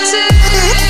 to